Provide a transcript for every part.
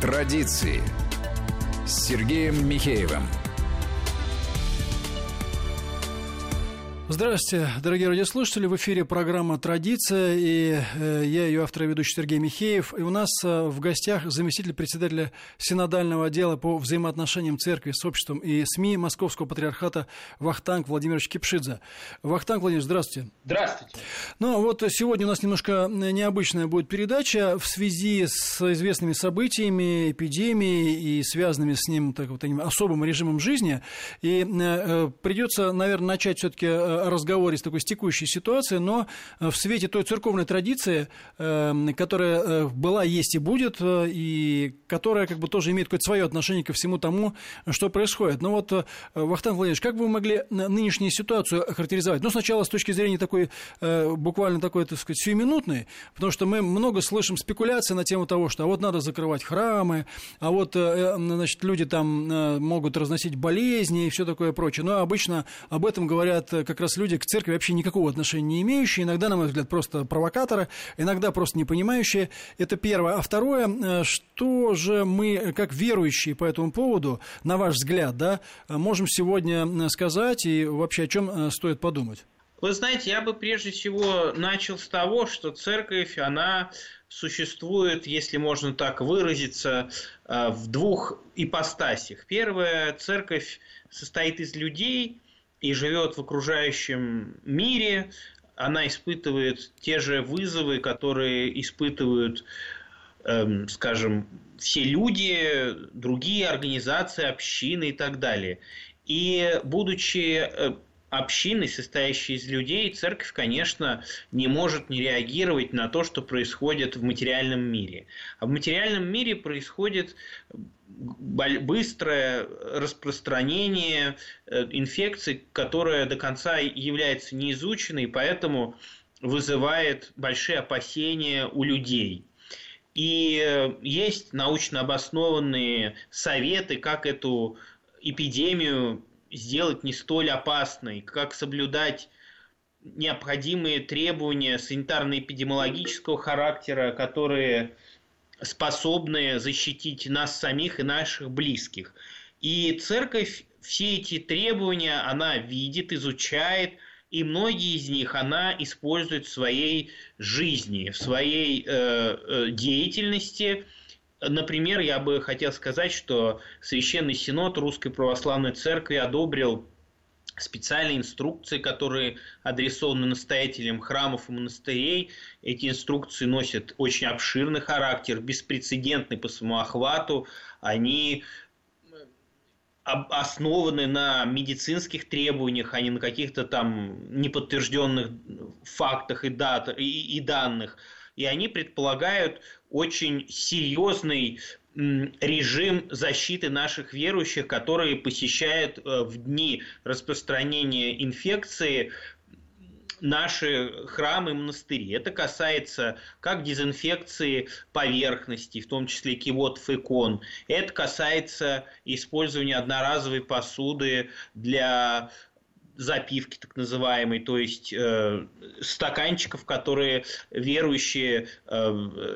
Традиции с Сергеем Михеевым. Здравствуйте, дорогие радиослушатели. В эфире программа «Традиция», и э, я ее автор и ведущий Сергей Михеев. И у нас э, в гостях заместитель председателя Синодального отдела по взаимоотношениям церкви с обществом и СМИ Московского патриархата Вахтанг Владимирович Кипшидзе. Вахтанг Владимирович, здравствуйте. Здравствуйте. Ну, а вот сегодня у нас немножко необычная будет передача в связи с известными событиями, эпидемией и связанными с ним так, вот, особым режимом жизни. И э, придется, наверное, начать все-таки разговоре с такой текущей ситуацией, но э, в свете той церковной традиции, эм, которая э, была, есть и будет, э, и которая как бы тоже имеет какое-то свое отношение ко всему тому, что происходит. Но вот, Вахтанг Владимирович, как бы вы могли нынешнюю ситуацию охарактеризовать? Ну, сначала с точки зрения такой, буквально такой, так сказать, сиюминутной, потому что мы много слышим спекуляций на тему того, что а вот надо закрывать храмы, а вот, значит, люди там могут разносить болезни и все такое прочее. Но обычно об этом говорят как раз раз люди к церкви вообще никакого отношения не имеющие, иногда, на мой взгляд, просто провокаторы, иногда просто не понимающие. Это первое. А второе, э, что же мы, как верующие по этому поводу, на ваш взгляд, да, можем сегодня сказать и вообще о чем э, стоит подумать? Вы знаете, я бы прежде всего начал с того, что церковь, она существует, если можно так выразиться, э, в двух ипостасях. Первая церковь состоит из людей, и живет в окружающем мире, она испытывает те же вызовы, которые испытывают, эм, скажем, все люди, другие организации, общины и так далее. И будучи э, общины, состоящей из людей, церковь, конечно, не может не реагировать на то, что происходит в материальном мире. А в материальном мире происходит быстрое распространение э, инфекции, которая до конца является неизученной, поэтому вызывает большие опасения у людей. И э, есть научно обоснованные советы, как эту эпидемию сделать не столь опасной, как соблюдать необходимые требования санитарно-эпидемиологического характера, которые способны защитить нас самих и наших близких. И церковь все эти требования она видит, изучает, и многие из них она использует в своей жизни, в своей э, э деятельности – Например, я бы хотел сказать, что Священный Синод Русской Православной Церкви одобрил специальные инструкции, которые адресованы настоятелям храмов и монастырей. Эти инструкции носят очень обширный характер, беспрецедентный по своему охвату. Они основаны на медицинских требованиях, а не на каких-то там неподтвержденных фактах и, дат, и, и данных и они предполагают очень серьезный режим защиты наших верующих, которые посещают э, в дни распространения инфекции наши храмы и монастыри. Это касается как дезинфекции поверхностей, в том числе кивотов икон. Это касается использования одноразовой посуды для запивки так называемой, то есть э, стаканчиков, которые верующие э,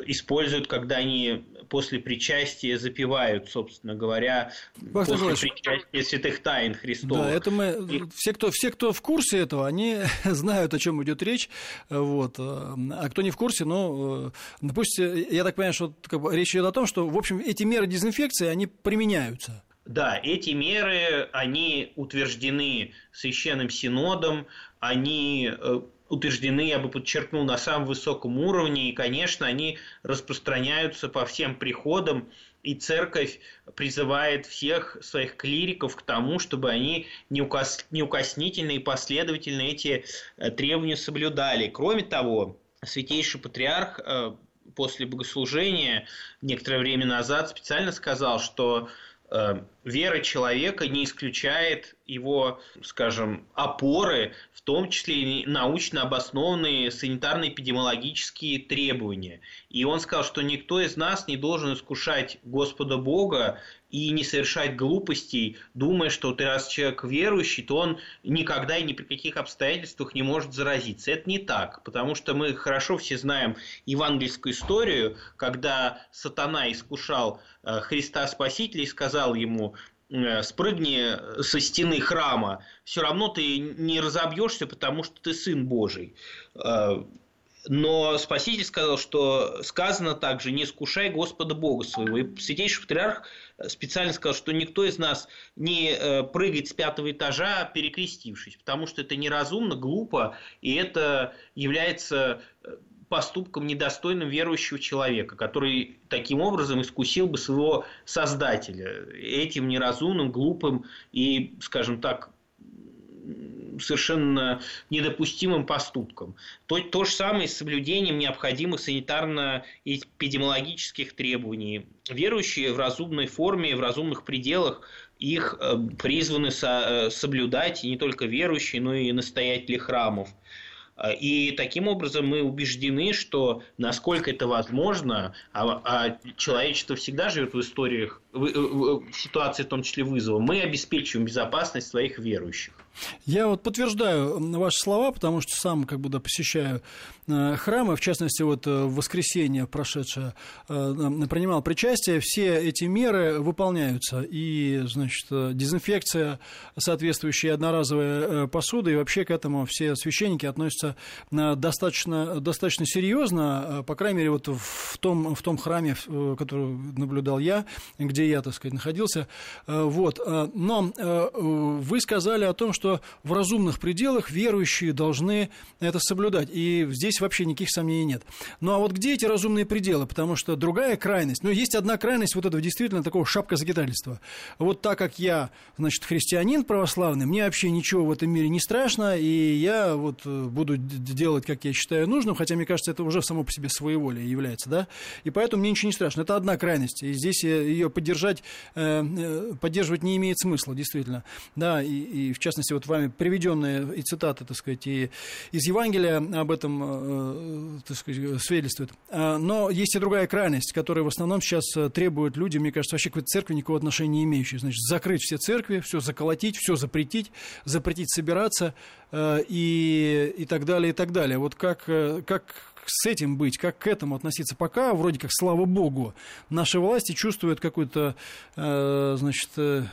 используют, когда они после причастия запивают, собственно говоря, Павел после причастия святых тайн Христовых. Да, это мы, И... все, кто, все, кто в курсе этого, они знают, о чем идет речь, вот. а кто не в курсе, ну, э, пусть, я так понимаю, что как бы, речь идет о том, что, в общем, эти меры дезинфекции, они применяются. Да, эти меры, они утверждены Священным Синодом, они э, утверждены, я бы подчеркнул, на самом высоком уровне, и, конечно, они распространяются по всем приходам, и церковь призывает всех своих клириков к тому, чтобы они неукоснительно и последовательно эти э, требования соблюдали. Кроме того, святейший патриарх э, после богослужения некоторое время назад специально сказал, что вера человека не исключает его, скажем, опоры, в том числе и научно обоснованные санитарно-эпидемиологические требования. И он сказал, что никто из нас не должен искушать Господа Бога и не совершать глупостей, думая, что ты раз человек верующий, то он никогда и ни при каких обстоятельствах не может заразиться. Это не так, потому что мы хорошо все знаем евангельскую историю, когда сатана искушал э, Христа Спасителя и сказал ему, спрыгни со стены храма, все равно ты не разобьешься, потому что ты сын Божий. Э, но Спаситель сказал, что сказано также, не искушай Господа Бога своего. И Святейший Патриарх специально сказал, что никто из нас не э, прыгает с пятого этажа, перекрестившись, потому что это неразумно, глупо, и это является э, поступком недостойным верующего человека, который таким образом искусил бы своего создателя этим неразумным, глупым и, скажем так, совершенно недопустимым поступком. То, то же самое с соблюдением необходимых санитарно-эпидемиологических требований. Верующие в разумной форме, в разумных пределах их э, призваны э, соблюдать и не только верующие, но и настоятели храмов. А, и таким образом мы убеждены, что насколько это возможно, а, а человечество всегда живет в историях, в, в, ситуации в том числе вызова, мы обеспечиваем безопасность своих верующих. Я вот подтверждаю ваши слова, потому что сам как бы да, посещаю э, храмы, в частности, вот э, в воскресенье прошедшее э, принимал причастие, все эти меры выполняются, и, значит, дезинфекция, соответствующая одноразовая посуда, и вообще к этому все священники относятся достаточно, достаточно серьезно, по крайней мере, вот в том, в том храме, который наблюдал я, где я, так сказать, находился, вот, но вы сказали о том, что в разумных пределах верующие должны это соблюдать. И здесь вообще никаких сомнений нет. Ну а вот где эти разумные пределы? Потому что другая крайность, ну есть одна крайность вот этого действительно такого шапка закидательства. Вот так как я, значит, христианин православный, мне вообще ничего в этом мире не страшно, и я вот э, буду делать, как я считаю нужным, хотя мне кажется, это уже само по себе своеволие является, да, и поэтому мне ничего не страшно. Это одна крайность, и здесь ее поддержать, э, э, поддерживать не имеет смысла, действительно, да, и, и в частности вот вами приведенные и цитаты, так сказать, и из Евангелия об этом, э, так сказать, свидетельствуют. А, но есть и другая крайность, которая в основном сейчас требует люди, мне кажется, вообще к церкви никакого отношения не имеющие. Значит, закрыть все церкви, все заколотить, все запретить, запретить собираться и, и так далее, и так далее. Вот как, как с этим быть, как к этому относиться. Пока, вроде как, слава богу, наши власти чувствуют какую-то, э, значит, э,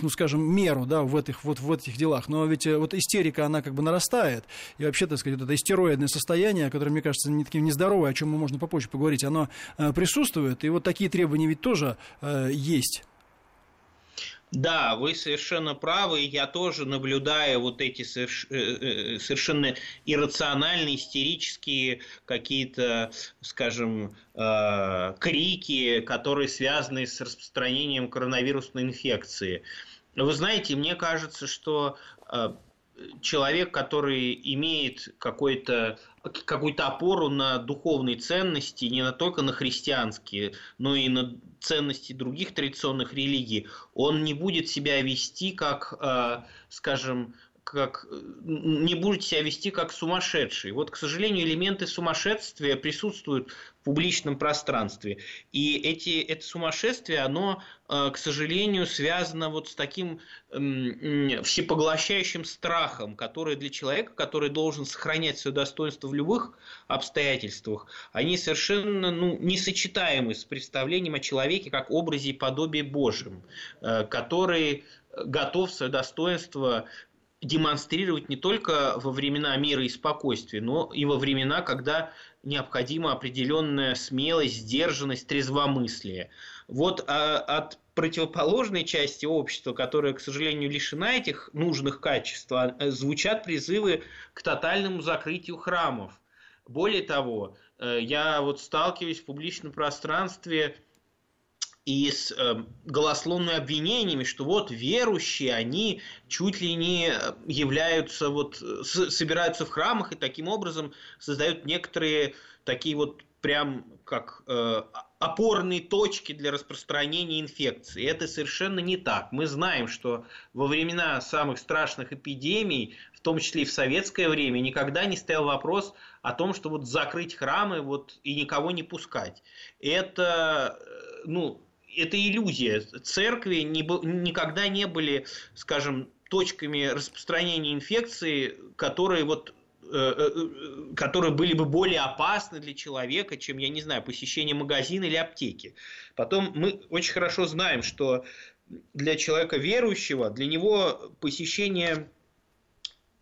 ну, скажем, меру, да, в этих, вот в этих делах. Но ведь э, вот истерика, она как бы нарастает. И вообще, так сказать, вот это истероидное состояние, которое, мне кажется, не таким нездоровое, о чем мы можно попозже поговорить, оно э, присутствует. И вот такие требования ведь тоже э, есть. Да, вы совершенно правы. Я тоже наблюдаю вот эти э, э, совершенно иррациональные, истерические какие-то, скажем, э, крики, которые связаны с распространением коронавирусной инфекции. Вы знаете, мне кажется, что человек, который имеет какой-то какую-то опору на духовные ценности, не только на христианские, но и на ценности других традиционных религий, он не будет себя вести как, э, скажем, как не будет себя вести как сумасшедший. Вот, к сожалению, элементы сумасшествия присутствуют в публичном пространстве. И эти, это сумасшествие, оно, э, к сожалению, связано вот с таким всепоглощающим страхом, который для человека, который должен сохранять свое достоинство в любых обстоятельствах, они совершенно ну, несочетаемы с представлением о человеке как образе и подобии Божьем, э, который готов свое достоинство демонстрировать не только во времена мира и спокойствия, но и во времена, когда необходима определенная смелость, сдержанность, трезвомыслие. Вот а, от противоположной части общества, которая, к сожалению, лишена этих нужных качеств, а, звучат призывы к тотальному закрытию храмов. Более того, э, я вот сталкиваюсь в публичном пространстве и с э, голословными обвинениями, что вот верующие, они чуть ли не являются, вот, с, собираются в храмах и таким образом создают некоторые такие вот прям как э, опорные точки для распространения инфекции. Это совершенно не так. Мы знаем, что во времена самых страшных эпидемий, в том числе и в советское время, никогда не стоял вопрос о том, что вот закрыть храмы вот, и никого не пускать. Это, ну, это иллюзия. Церкви не, никогда не были, скажем, точками распространения инфекции, которые вот Э, э, которые были бы более опасны для человека, чем, я не знаю, посещение магазина или аптеки. Потом мы очень хорошо знаем, что для человека верующего, для него посещение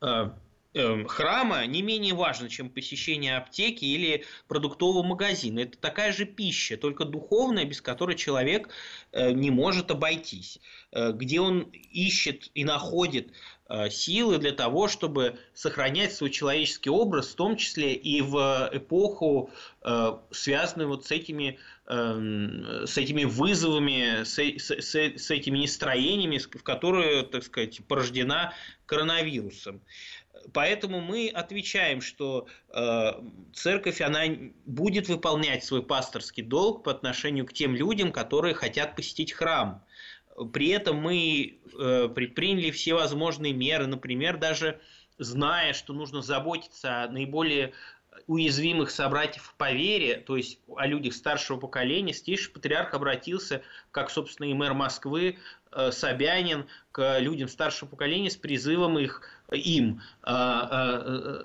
э, храма не менее важно, чем посещение аптеки или продуктового магазина. Это такая же пища, только духовная, без которой человек не может обойтись. Где он ищет и находит Э, силы для того, чтобы сохранять свой человеческий образ, в том числе и в эпоху, э, связанную вот с этими, эм, с этими вызовами, с, с, с этими настроениями, в которые, так сказать, порождена коронавирусом. Поэтому мы отвечаем, что э, церковь она будет выполнять свой пасторский долг по отношению к тем людям, которые хотят посетить храм. При этом мы э, предприняли все возможные меры, например, даже зная, что нужно заботиться о наиболее уязвимых собратьев по вере, то есть о людях старшего поколения, Святейший Патриарх обратился, как, собственно, и мэр Москвы э, Собянин, к людям старшего поколения с призывом их, им э,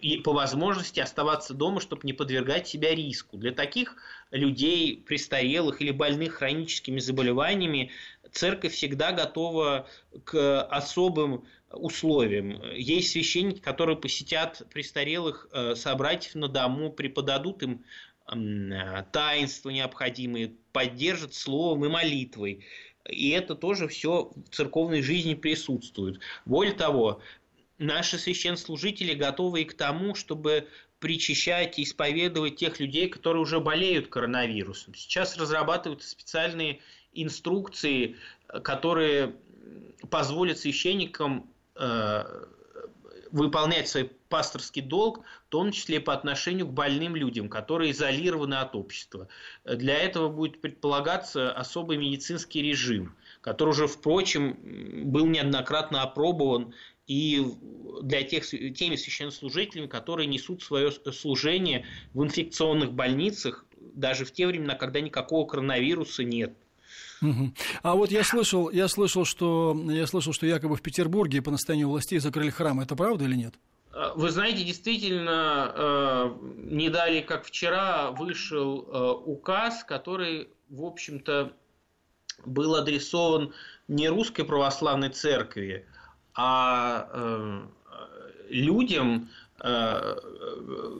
и по возможности оставаться дома, чтобы не подвергать себя риску. Для таких людей, престарелых или больных хроническими заболеваниями, церковь всегда готова к особым условиям. Есть священники, которые посетят престарелых э, собратьев на дому, преподадут им таинства необходимые, поддержат словом и молитвой. И это тоже все в церковной жизни присутствует. Более того, наши священнослужители готовы и к тому, чтобы причащать и исповедовать тех людей, которые уже болеют коронавирусом. Сейчас разрабатываются специальные инструкции, которые позволят священникам э, выполнять свой пасторский долг, в том числе по отношению к больным людям, которые изолированы от общества. Для этого будет предполагаться особый медицинский режим, который уже, впрочем, был неоднократно опробован и для тех, теми священнослужителями, которые несут свое служение в инфекционных больницах, даже в те времена, когда никакого коронавируса нет. А вот я слышал, я слышал, что я слышал, что якобы в Петербурге по настоянию властей закрыли храм. Это правда или нет? А, вы знаете, действительно, э, не далее, как вчера, вышел э, указ, который, в общем-то, был адресован не русской православной церкви, а э, людям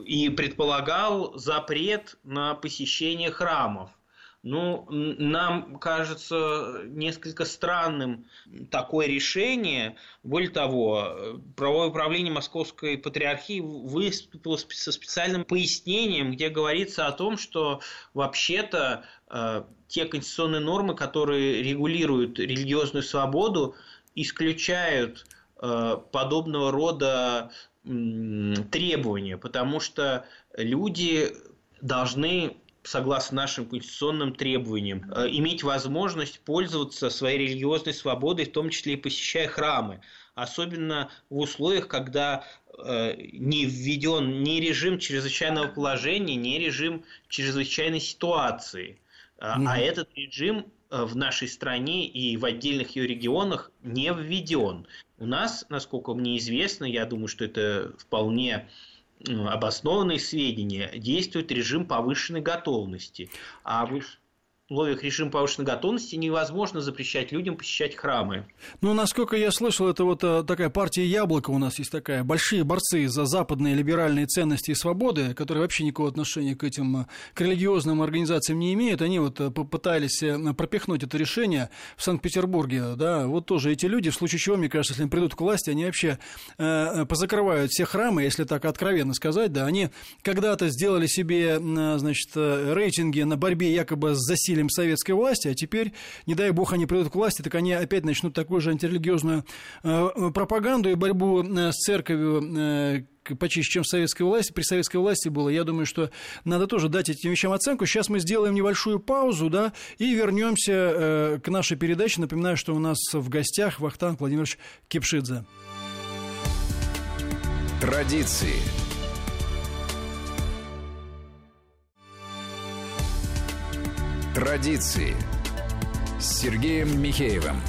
и предполагал запрет на посещение храмов – ну, нам кажется несколько странным такое решение. Более того, правовое управление Московской Патриархии выступило со специальным пояснением, где говорится о том, что вообще-то э, те конституционные нормы, которые регулируют религиозную свободу, исключают э, подобного рода требования, потому что люди должны согласно нашим конституционным требованиям, э, иметь возможность пользоваться своей религиозной свободой, в том числе и посещая храмы. Особенно в условиях, когда э, не введен ни режим чрезвычайного положения, ни режим чрезвычайной ситуации. Mm-hmm. А этот режим в нашей стране и в отдельных ее регионах не введен. У нас, насколько мне известно, я думаю, что это вполне обоснованные сведения, действует режим повышенной готовности. А условиях режима повышенной готовности невозможно запрещать людям посещать храмы. Ну, насколько я слышал, это вот э, такая партия «Яблоко» у нас есть такая. Большие борцы за западные либеральные ценности и свободы, которые вообще никакого отношения к этим э, к религиозным организациям не имеют. Они вот э, попытались пропихнуть это решение в Санкт-Петербурге. Да, вот тоже эти люди, в случае чего, мне кажется, если они придут к власти, они вообще позакрывают все храмы, если так откровенно сказать. Да, они когда-то сделали себе, значит, рейтинги на борьбе якобы с засилием представителями советской власти, а теперь, не дай бог, они придут к власти, так они опять начнут такую же антирелигиозную э, пропаганду и борьбу э, с церковью почище, чем в советской власти, при советской власти было. Я думаю, что надо тоже дать этим вещам оценку. Сейчас мы сделаем небольшую паузу, да, и вернемся э, к нашей передаче. Напоминаю, что у нас в гостях Вахтанг Владимирович Кипшидзе. Традиции. Традиции с Сергеем Михеевым.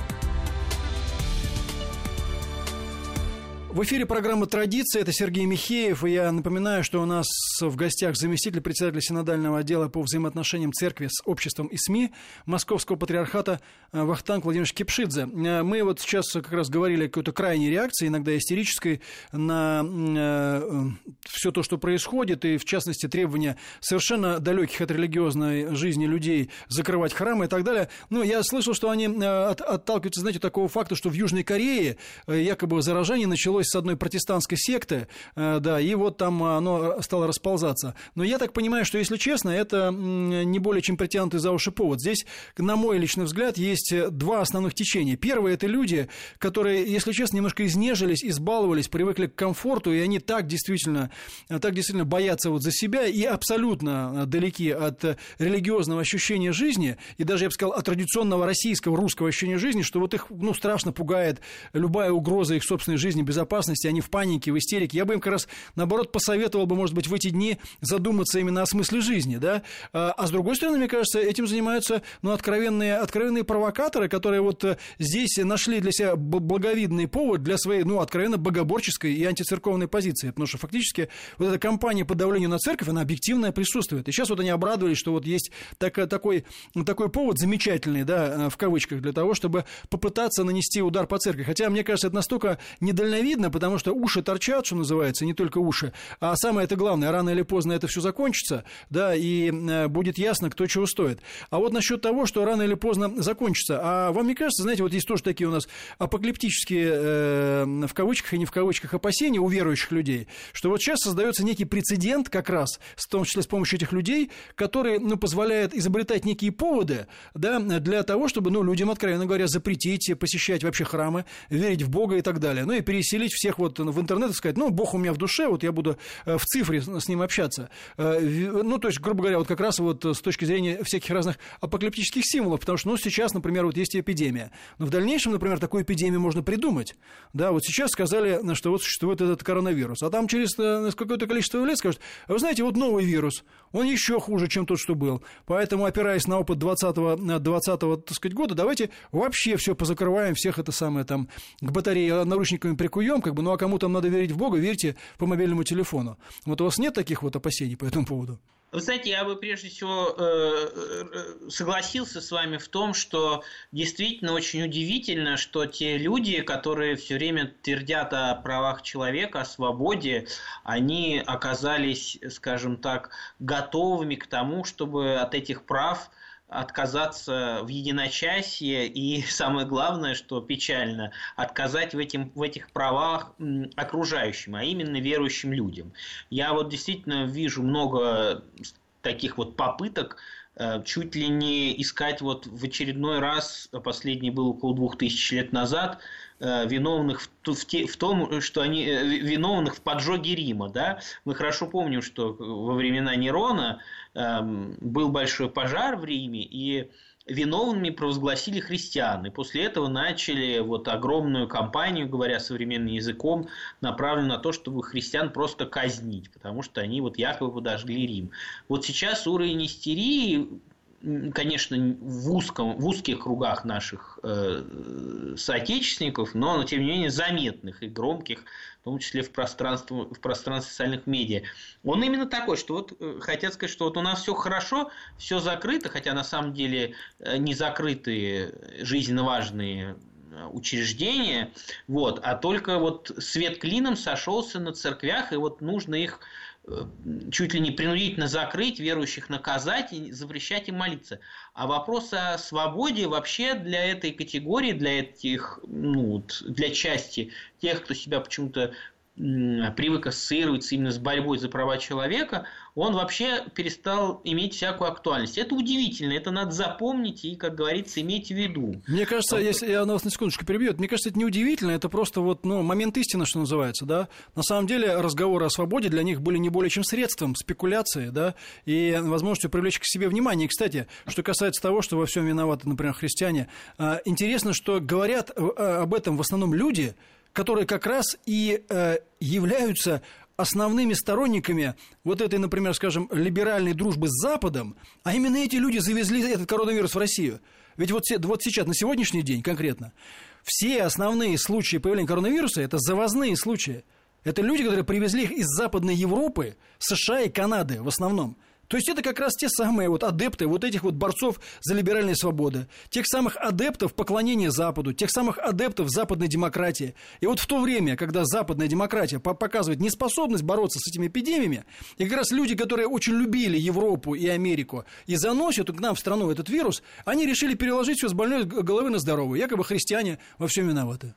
В эфире программа «Традиция». Это Сергей Михеев. И я напоминаю, что у нас в гостях заместитель председателя Синодального отдела по взаимоотношениям церкви с обществом и СМИ Московского патриархата э, Вахтанг Владимирович Кипшидзе. Э, мы вот сейчас как раз говорили о какой-то крайней реакции, иногда истерической, на э, все то, что происходит, и в частности требования совершенно далеких от религиозной жизни людей закрывать храмы и так далее. Ну, я слышал, что они от, отталкиваются, знаете, такого факта, что в Южной Корее якобы заражение началось началось с одной протестантской секты, э, да, и вот там оно стало расползаться. Но я так понимаю, что, если честно, это не более чем притянутый за уши повод. Здесь, на мой личный взгляд, есть два основных течения. Первое – это люди, которые, если честно, немножко изнежились, избаловались, привыкли к комфорту, и они так действительно, так действительно боятся вот за себя и абсолютно далеки от религиозного ощущения жизни, и даже, я бы сказал, от традиционного российского, русского ощущения жизни, что вот их, ну, страшно пугает любая угроза их собственной жизни, безопасности, безопасности, они в панике, в истерике. Я бы им как раз, наоборот, посоветовал бы, может быть, в эти дни задуматься именно о смысле жизни, да. А, а с другой стороны, мне кажется, этим занимаются, ну, откровенные, откровенные провокаторы, которые вот э, здесь нашли для себя благовидный повод для своей, ну, откровенно богоборческой и антицерковной позиции. Потому что фактически вот эта кампания по давлению на церковь, она объективная присутствует. И сейчас вот они обрадовались, что вот есть так, такой, такой повод замечательный, да, в кавычках, для того, чтобы попытаться нанести удар по церкви. Хотя, мне кажется, это настолько недальновидно, видно, потому что уши торчат, что называется, не только уши. А самое это главное, рано или поздно это все закончится, да, и э, будет ясно, кто чего стоит. А вот насчет того, что рано или поздно закончится. А вам не кажется, знаете, вот есть тоже такие у нас апокалиптические, э, в кавычках и не в кавычках, опасения у верующих людей, что вот сейчас создается некий прецедент как раз, в том числе с помощью этих людей, который, ну, позволяет изобретать некие поводы, да, для того, чтобы, ну, людям, откровенно говоря, запретить посещать вообще храмы, верить в Бога и так далее. Ну, и переселить всех вот в интернет и сказать, ну, Бог у меня в душе, вот я буду э, в цифре с ним общаться. Э, ну, то есть, грубо говоря, вот как раз вот с точки зрения всяких разных апокалиптических символов, потому что, ну, сейчас, например, вот есть эпидемия. Но в дальнейшем, например, такую эпидемию можно придумать. Да, вот сейчас сказали, что вот существует этот коронавирус, а там через э, какое-то количество лет скажут, вы знаете, вот новый вирус, он еще хуже, чем тот, что был. Поэтому, опираясь на опыт 20 20 так сказать, года, давайте вообще все позакрываем, всех это самое там к батарее наручниками прикуем, как бы, ну а кому там надо верить в Бога, верьте по мобильному телефону. Вот у вас нет таких вот опасений по этому поводу? Вы знаете, я бы прежде всего э, э, согласился с вами в том, что действительно очень удивительно, что те люди, которые все время твердят о правах человека, о свободе, они оказались, скажем так, готовыми к тому, чтобы от этих прав отказаться в единочасье и самое главное, что печально, отказать в, этим, в этих правах окружающим, а именно верующим людям. Я вот действительно вижу много таких вот попыток э, чуть ли не искать вот в очередной раз, последний был около двух тысяч лет назад, виновных в, в, в том, что они э, виновных в поджоге Рима, да, мы хорошо помним, что во времена Нерона э, был большой пожар в Риме и виновными провозгласили христиан. И после этого начали вот огромную кампанию, говоря современным языком, направленную на то, чтобы христиан просто казнить, потому что они вот якобы подожгли Рим. Вот сейчас уровень истерии конечно, в, узком, в узких кругах наших э, соотечественников, но, но, тем не менее, заметных и громких, в том числе в пространстве, в пространстве социальных медиа. Он именно такой, что вот э, хотят сказать, что вот у нас все хорошо, все закрыто, хотя на самом деле э, не закрытые жизненно важные э, учреждения, вот, а только вот свет клином сошелся на церквях, и вот нужно их Э, чуть ли не принудительно закрыть, верующих наказать и запрещать им молиться. А вопрос о свободе вообще для этой категории, для этих, ну, для части тех, кто себя почему-то привык ассоциироваться именно с борьбой за права человека, он вообще перестал иметь всякую актуальность. Это удивительно, это надо запомнить и, как говорится, иметь в виду. Мне кажется, если я вас на секундочку перебью, мне кажется, это не удивительно, это просто вот, ну, момент истины, что называется, да. На самом деле разговоры о свободе для них были не более чем средством спекуляции, да, и возможностью привлечь к себе внимание. И, кстати, что касается того, что во всем виноваты, например, христиане, а, интересно, что говорят э, об этом в основном люди, которые как раз и э, являются основными сторонниками вот этой, например, скажем, либеральной дружбы с Западом, а именно эти люди завезли этот коронавирус в Россию. Ведь вот, вот сейчас, на сегодняшний день конкретно, все основные случаи появления коронавируса – это завозные случаи. Это люди, которые привезли их из Западной Европы, США и Канады в основном – то есть это как раз те самые вот адепты вот этих вот борцов за либеральные свободы, тех самых адептов поклонения Западу, тех самых адептов западной демократии. И вот в то время, когда западная демократия показывает неспособность бороться с этими эпидемиями, и как раз люди, которые очень любили Европу и Америку и заносят к нам в страну этот вирус, они решили переложить все с больной головы на здоровую. Якобы христиане во всем виноваты.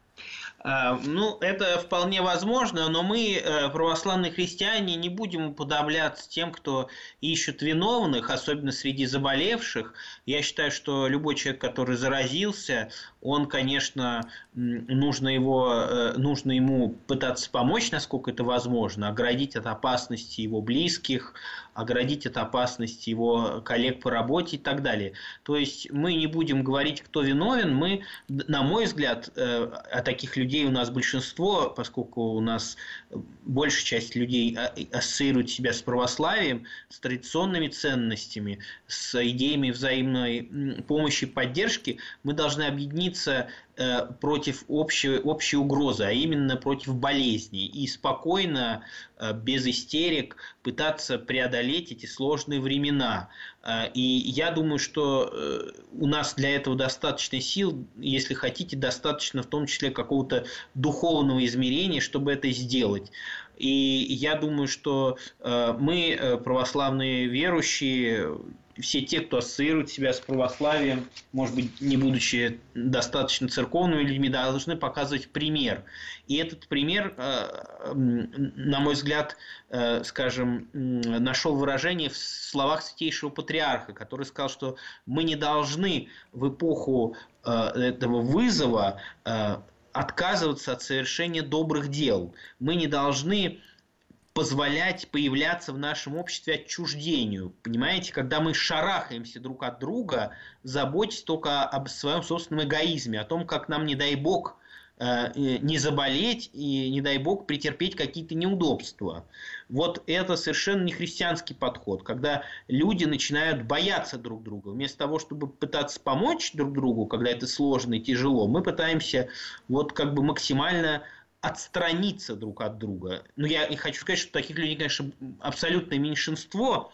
А, ну, это вполне возможно, но мы, э, православные христиане, не будем уподобляться тем, кто ищут виновных, особенно среди заболевших. Я считаю, что любой человек, который заразился, он, конечно, нужно, его, э, нужно ему пытаться помочь, насколько это возможно, оградить от опасности его близких, оградить от опасности его коллег по работе и так далее. То есть мы не будем говорить, кто виновен, мы, на мой взгляд, э, а таких людей у нас большинство, поскольку у нас большая часть людей а, ассоциирует себя с православием, с традиционными ценностями, с идеями взаимной помощи и поддержки, мы должны объединиться Э, против общей, общей угрозы, а именно против болезней. И спокойно, э, без истерик, пытаться преодолеть эти сложные времена. Э, и я думаю, что у нас для этого достаточно сил, если хотите, достаточно в том числе какого-то духовного измерения, чтобы это сделать. И я думаю, что мы, православные верующие, все те, кто ассоциирует себя с православием, может быть, не будучи достаточно церковными людьми, должны показывать пример. И этот пример, э, на мой взгляд, э, скажем, нашел выражение в словах святейшего патриарха, который сказал, что мы не должны в эпоху э, этого вызова отказываться от совершения добрых дел. Мы не должны позволять появляться в нашем обществе отчуждению. Понимаете, когда мы шарахаемся друг от друга, заботясь только об своем собственном эгоизме, о том, как нам, не дай бог, э, не заболеть и, не дай бог, претерпеть какие-то неудобства. Вот это совершенно не христианский подход, когда люди начинают бояться друг друга. Вместо того, чтобы пытаться помочь друг другу, когда это сложно и тяжело, мы пытаемся вот как бы максимально отстраниться друг от друга. Но я и хочу сказать, что таких людей, конечно, абсолютное меньшинство,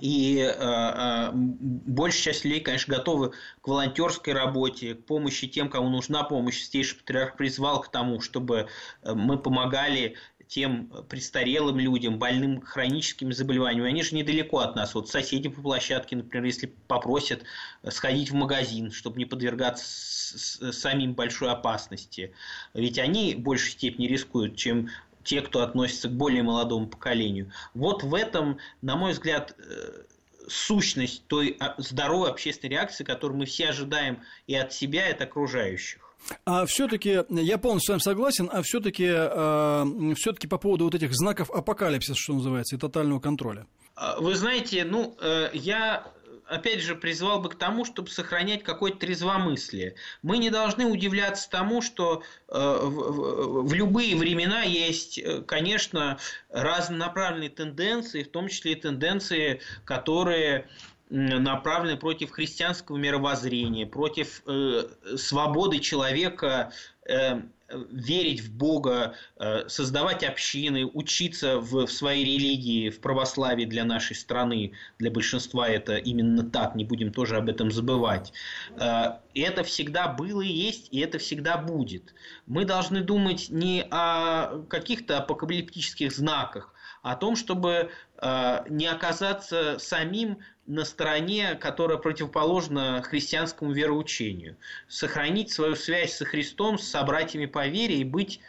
и э, э, большая часть людей, конечно, готовы к волонтерской работе, к помощи тем, кому нужна помощь. Святейший Патриарх призвал к тому, чтобы э, мы помогали тем престарелым людям, больным хроническими заболеваниями, они же недалеко от нас. Вот соседи по площадке, например, если попросят сходить в магазин, чтобы не подвергаться самим большой опасности, ведь они в большей степени рискуют, чем те, кто относится к более молодому поколению. Вот в этом, на мой взгляд, э, сущность той а, здоровой общественной реакции, которую мы все ожидаем и от себя, и от окружающих. А все-таки, я полностью с вами согласен, а все-таки э, все-таки по поводу вот этих знаков апокалипсиса, что называется, и тотального контроля. А, вы знаете, ну, э, я опять же, призвал бы к тому, чтобы сохранять какое-то трезвомыслие. Мы не должны удивляться тому, что э, в, в любые времена есть, э, конечно, разнонаправленные тенденции, в том числе и тенденции, которые направлены против христианского мировоззрения, против э, свободы человека э, верить в Бога, э, создавать общины, учиться в, в своей религии, в православии для нашей страны. Для большинства это именно так, не будем тоже об этом забывать. Э, это всегда было и есть, и это всегда будет. Мы должны думать не о каких-то апокалиптических знаках, а о том, чтобы э, не оказаться самим на стороне, которая противоположна христианскому вероучению. Сохранить свою связь со Христом, с собратьями по вере и быть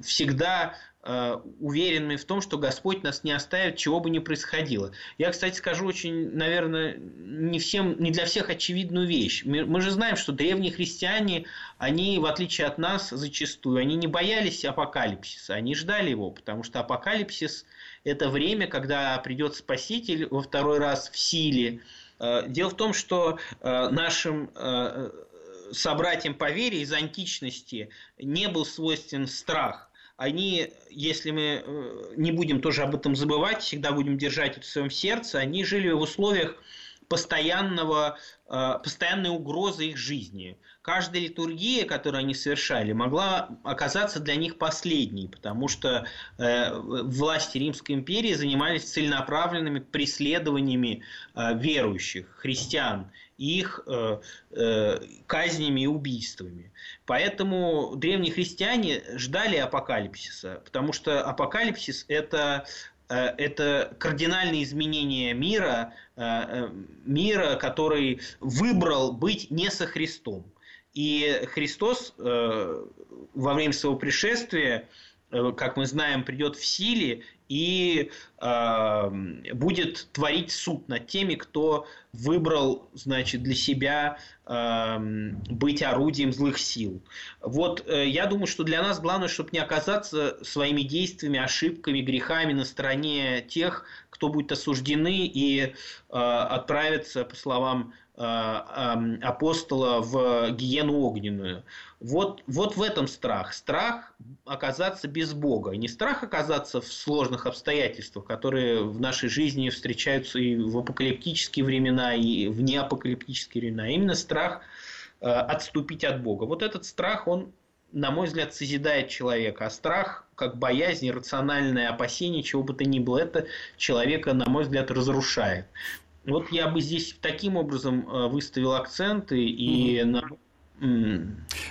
всегда Э, уверенными в том, что Господь нас не оставит, чего бы ни происходило. Я, кстати, скажу очень, наверное, не, всем, не для всех очевидную вещь. Мы, мы же знаем, что древние христиане, они, в отличие от нас, зачастую, они не боялись апокалипсиса, они ждали его, потому что апокалипсис – это время, когда придет Спаситель во второй раз в силе. Э, дело в том, что э, нашим собратьям по вере из античности не был свойствен страх они, если мы э, не будем тоже об этом забывать, всегда будем держать это в своем сердце, они жили в условиях постоянного, э, постоянной угрозы их жизни. Каждая литургия, которую они совершали, могла оказаться для них последней, потому что э, власти Римской империи занимались целенаправленными преследованиями верующих, христиан, их казнями и убийствами. Поэтому древние христиане ждали апокалипсиса, потому что апокалипсис это э, это кардинальное изменение мира, э, э, мира, который выбрал быть не со Христом. И Христос во время своего пришествия, как мы знаем, придет в силе и э, будет творить суд над теми, кто выбрал, значит, для себя э, быть орудием злых сил. Вот э, я думаю, что для нас главное, чтобы не оказаться своими действиями, ошибками, грехами на стороне тех, кто будет осуждены и э, отправиться, по словам э, э, апостола, в гиену огненную. Вот, вот в этом страх. Страх оказаться без Бога. Не страх оказаться в сложных обстоятельствах, которые в нашей жизни встречаются и в апокалиптические времена, и в неапокалиптические времена. А именно страх э, отступить от Бога. Вот этот страх, он, на мой взгляд, созидает человека. А страх, как боязнь, рациональное опасение, чего бы то ни было, это человека, на мой взгляд, разрушает. Вот я бы здесь таким образом э, выставил акценты и угу. на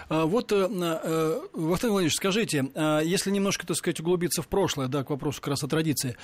а, вот, э, э, Вахтанг Владимирович, скажите, а, если немножко, так сказать, углубиться в прошлое, да, к вопросу как раз о традиции,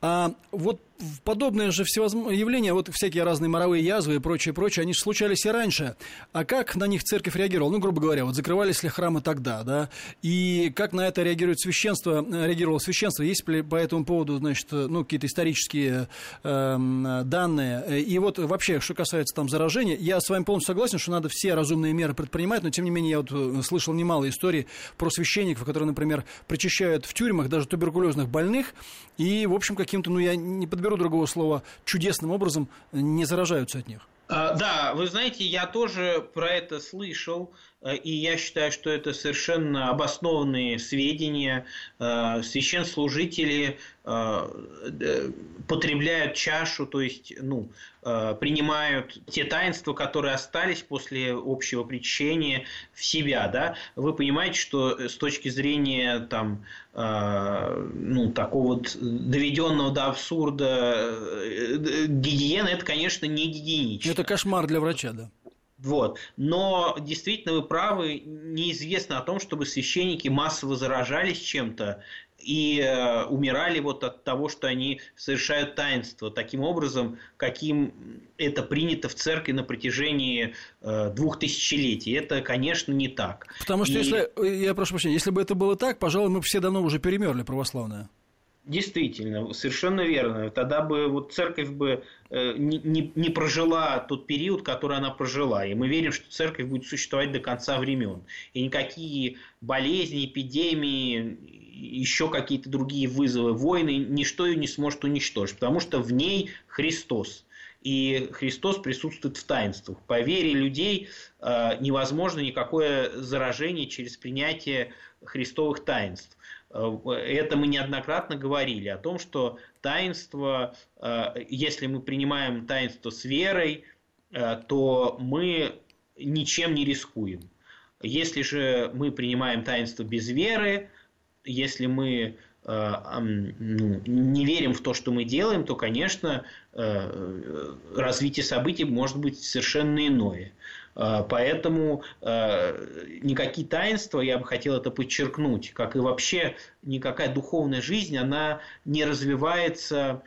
а вот подобные же всевозможные явления, вот всякие разные моровые язвы и прочее, прочее, они же случались и раньше. А как на них церковь реагировала? Ну, грубо говоря, вот закрывались ли храмы тогда, да? И как на это реагирует священство, реагировало священство? Есть ли по этому поводу, значит, ну, какие-то исторические э, данные? И вот вообще, что касается там заражения, я с вами полностью согласен, что надо все разумные меры предпринимать, но, тем не менее, я вот э, слышал немало историй про священников, которые, например, причащают в тюрьмах даже туберкулезных больных, и, в общем, каким-то, ну, я не подберу другого слова, чудесным образом не заражаются от них. А, да, вы знаете, я тоже про это слышал, и я считаю, что это совершенно обоснованные сведения. Э, священслужители э, потребляют чашу, то есть ну, принимают те таинства, которые остались после общего причащения в себя. Да? Вы понимаете, что с точки зрения там, ну, такого вот доведенного до абсурда гигиены, это, конечно, не гигиенично. Это кошмар для врача, да. Вот. Но действительно вы правы, неизвестно о том, чтобы священники массово заражались чем-то и э, умирали вот от того, что они совершают таинство таким образом, каким это принято в церкви на протяжении э, двух тысячелетий. Это, конечно, не так. Потому что, и... если, я прошу прощения, если бы это было так, пожалуй, мы все давно уже перемерли православное. Действительно, совершенно верно. Тогда бы вот церковь бы э, не, не, не прожила тот период, который она прожила. И мы верим, что церковь будет существовать до конца времен. И никакие болезни, эпидемии, еще какие-то другие вызовы, войны, ничто ее не сможет уничтожить. Потому что в ней Христос. И Христос присутствует в таинствах. По вере людей э, невозможно никакое заражение через принятие христовых таинств. Э, это мы неоднократно говорили о том, что таинство, э, если мы принимаем таинство с верой, э, то мы ничем не рискуем. Если же мы принимаем таинство без веры, если мы ну, не верим в то, что мы делаем, то, конечно, развитие событий может быть совершенно иное. А, поэтому а, никакие таинства, я бы хотел это подчеркнуть, как и вообще никакая духовная жизнь, она не развивается Э,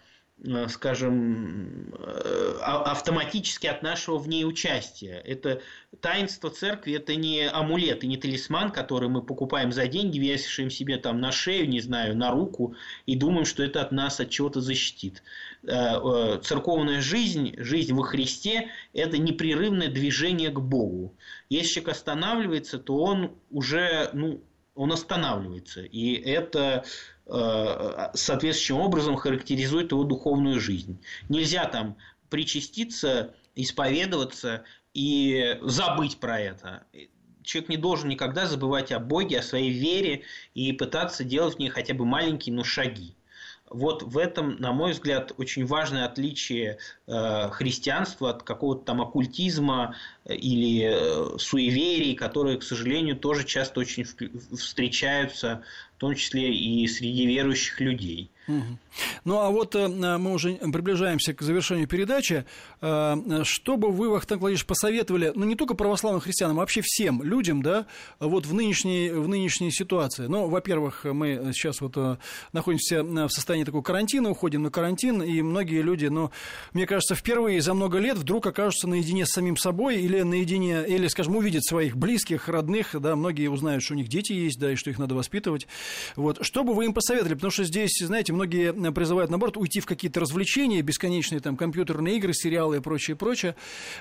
скажем, э, а, автоматически от нашего в ней участия. Это таинство церкви, это не амулет и не талисман, который мы покупаем за деньги, вешаем себе там на шею, не знаю, на руку и думаем, что это от нас от чего-то защитит. Э, церковная жизнь, жизнь во Христе – это непрерывное движение к Богу. Если человек останавливается, то он уже, ну, он останавливается. И это Э, соответствующим образом характеризует его духовную жизнь. Нельзя там причаститься, исповедоваться и забыть про это. Человек не должен никогда забывать о Боге, о своей вере и пытаться делать в ней хотя бы маленькие, но шаги. Вот в этом, на мой взгляд, очень важное отличие э, христианства от какого-то там оккультизма э, или э, суеверий, которые, к сожалению, тоже часто очень встречаются, в том числе и среди верующих людей. Ну, а вот э, мы уже приближаемся к завершению передачи. Э, что бы вы, Вахтанг Владимирович, посоветовали, ну, не только православным христианам, а вообще всем людям, да, вот в нынешней, в нынешней ситуации? Ну, во-первых, мы сейчас вот э, находимся в состоянии такого карантина, уходим на карантин, и многие люди, ну, мне кажется, впервые за много лет вдруг окажутся наедине с самим собой или наедине, или, скажем, увидят своих близких, родных, да, многие узнают, что у них дети есть, да, и что их надо воспитывать. Вот, что бы вы им посоветовали? Потому что здесь, знаете, многие э, призывают, наоборот, уйти в какие-то развлечения, бесконечные там компьютерные игры, сериалы и прочее, прочее.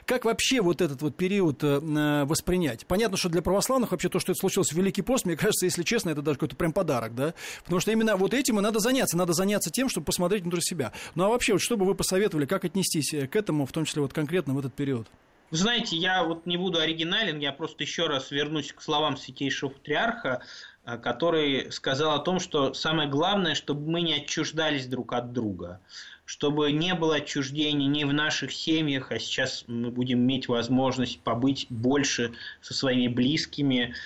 Как вообще вот этот вот период э, э, воспринять? Понятно, что для православных вообще то, что это случилось в Великий пост, мне кажется, если честно, это даже какой-то прям подарок, да? Потому что именно вот этим и надо заняться. Надо заняться тем, чтобы посмотреть внутрь себя. Ну а вообще, вот что бы вы посоветовали, как отнестись к этому, в том числе вот конкретно в этот период? Вы знаете, я вот не буду оригинален, я просто еще раз вернусь к словам святейшего патриарха. А, который сказал о том, что самое главное, чтобы мы не отчуждались друг от друга, чтобы не было отчуждений ни в наших семьях, а сейчас мы будем иметь возможность побыть больше со своими близкими,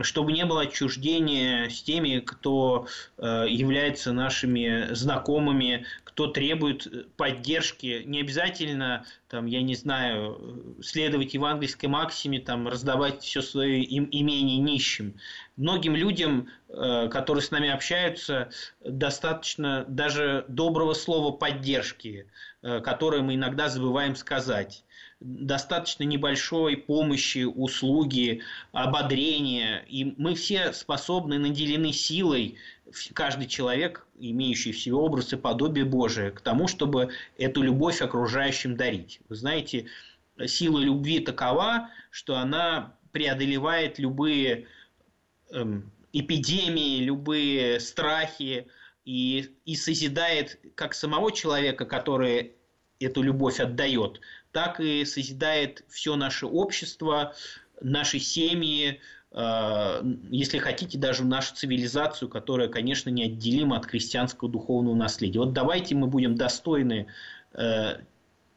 чтобы не было отчуждения с теми, кто э, является нашими знакомыми, кто требует поддержки, не обязательно, там, я не знаю, следовать евангельской максиме, там, раздавать все свое им, имение нищим. Многим людям, э, которые с нами общаются, достаточно даже доброго слова поддержки, э, которое мы иногда забываем сказать достаточно небольшой помощи, услуги, ободрения. И мы все способны, наделены силой, каждый человек, имеющий в себе образ подобие Божие, к тому, чтобы эту любовь окружающим дарить. Вы знаете, сила любви такова, что она преодолевает любые эм, эпидемии, любые страхи и, и созидает как самого человека, который эту любовь отдает, так и созидает все наше общество, наши семьи, если хотите, даже нашу цивилизацию, которая, конечно, неотделима от христианского духовного наследия. Вот давайте мы будем достойны э,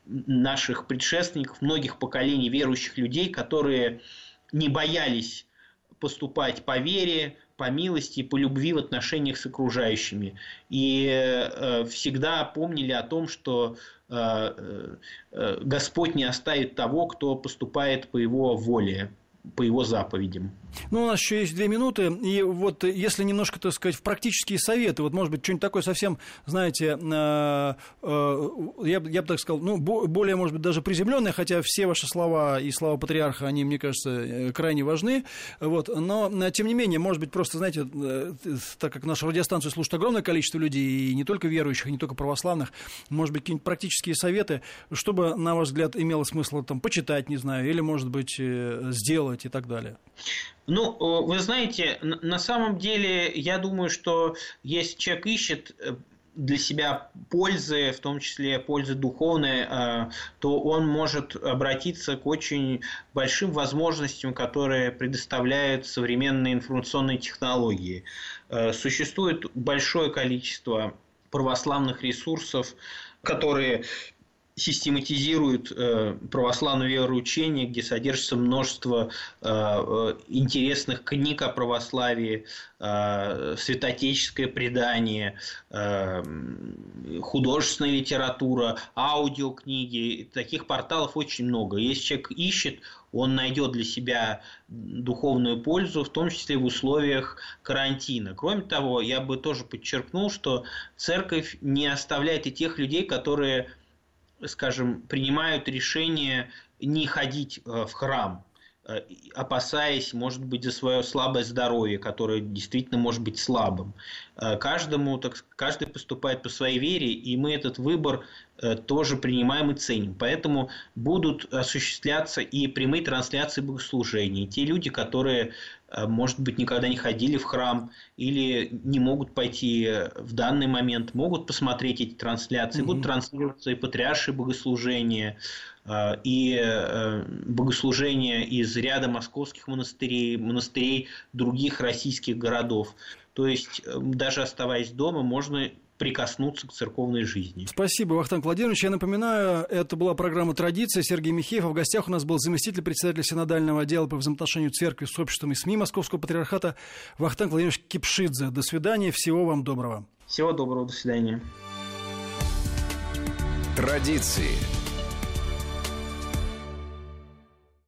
наших предшественников, многих поколений верующих людей, которые не боялись поступать по вере, по милости по любви в отношениях с окружающими. И э, всегда помнили о том, что э, э, Господь не оставит того, кто поступает по его воле по его заповедям. Ну, у нас еще есть две минуты, и вот если немножко, так сказать, в практические советы, вот, может быть, что-нибудь такое совсем, знаете, э, э, я, я бы так сказал, ну, более, может быть, даже приземленное, хотя все ваши слова и слова патриарха, они, мне кажется, э, крайне важны, вот, но, тем не менее, может быть, просто, знаете, так как нашу радиостанцию слушает огромное количество людей, и не только верующих, и не только православных, может быть, какие-нибудь практические советы, чтобы, на ваш взгляд, имело смысл там почитать, не знаю, или, может быть, сделать делать и так далее? Ну, вы знаете, на самом деле, я думаю, что если человек ищет э, для себя пользы, в том числе пользы духовной, э, то он может обратиться к очень большим возможностям, которые предоставляют современные информационные технологии. Э, существует большое количество православных ресурсов, которые систематизирует э, православное вероучение, где содержится множество э, э, интересных книг о православии, святотеческое предание, художественная литература, аудиокниги. Таких порталов очень много. Если человек ищет, он найдет для себя духовную пользу, в том числе в условиях карантина. Кроме того, я бы тоже подчеркнул, что церковь не оставляет и тех людей, которые скажем, принимают решение не ходить э, в храм, э, опасаясь, может быть, за свое слабое здоровье, которое действительно может быть слабым. Э, каждому, так, каждый поступает по своей вере, и мы этот выбор тоже принимаем и ценим. Поэтому будут осуществляться и прямые трансляции богослужений. те люди, которые может быть, никогда не ходили в храм или не могут пойти в данный момент, могут посмотреть эти трансляции, mm-hmm. будут транслироваться и патриаршие богослужения, э, и э, богослужения из ряда московских монастырей, монастырей других российских городов. То есть, даже оставаясь дома, можно прикоснуться к церковной жизни. Спасибо, Вахтанг Владимирович. Я напоминаю, это была программа «Традиция». Сергей Михеев. В гостях у нас был заместитель председателя синодального отдела по взаимоотношению церкви с обществом и СМИ Московского патриархата Вахтанг Владимирович Кипшидзе. До свидания. Всего вам доброго. Всего доброго. До свидания. Традиции.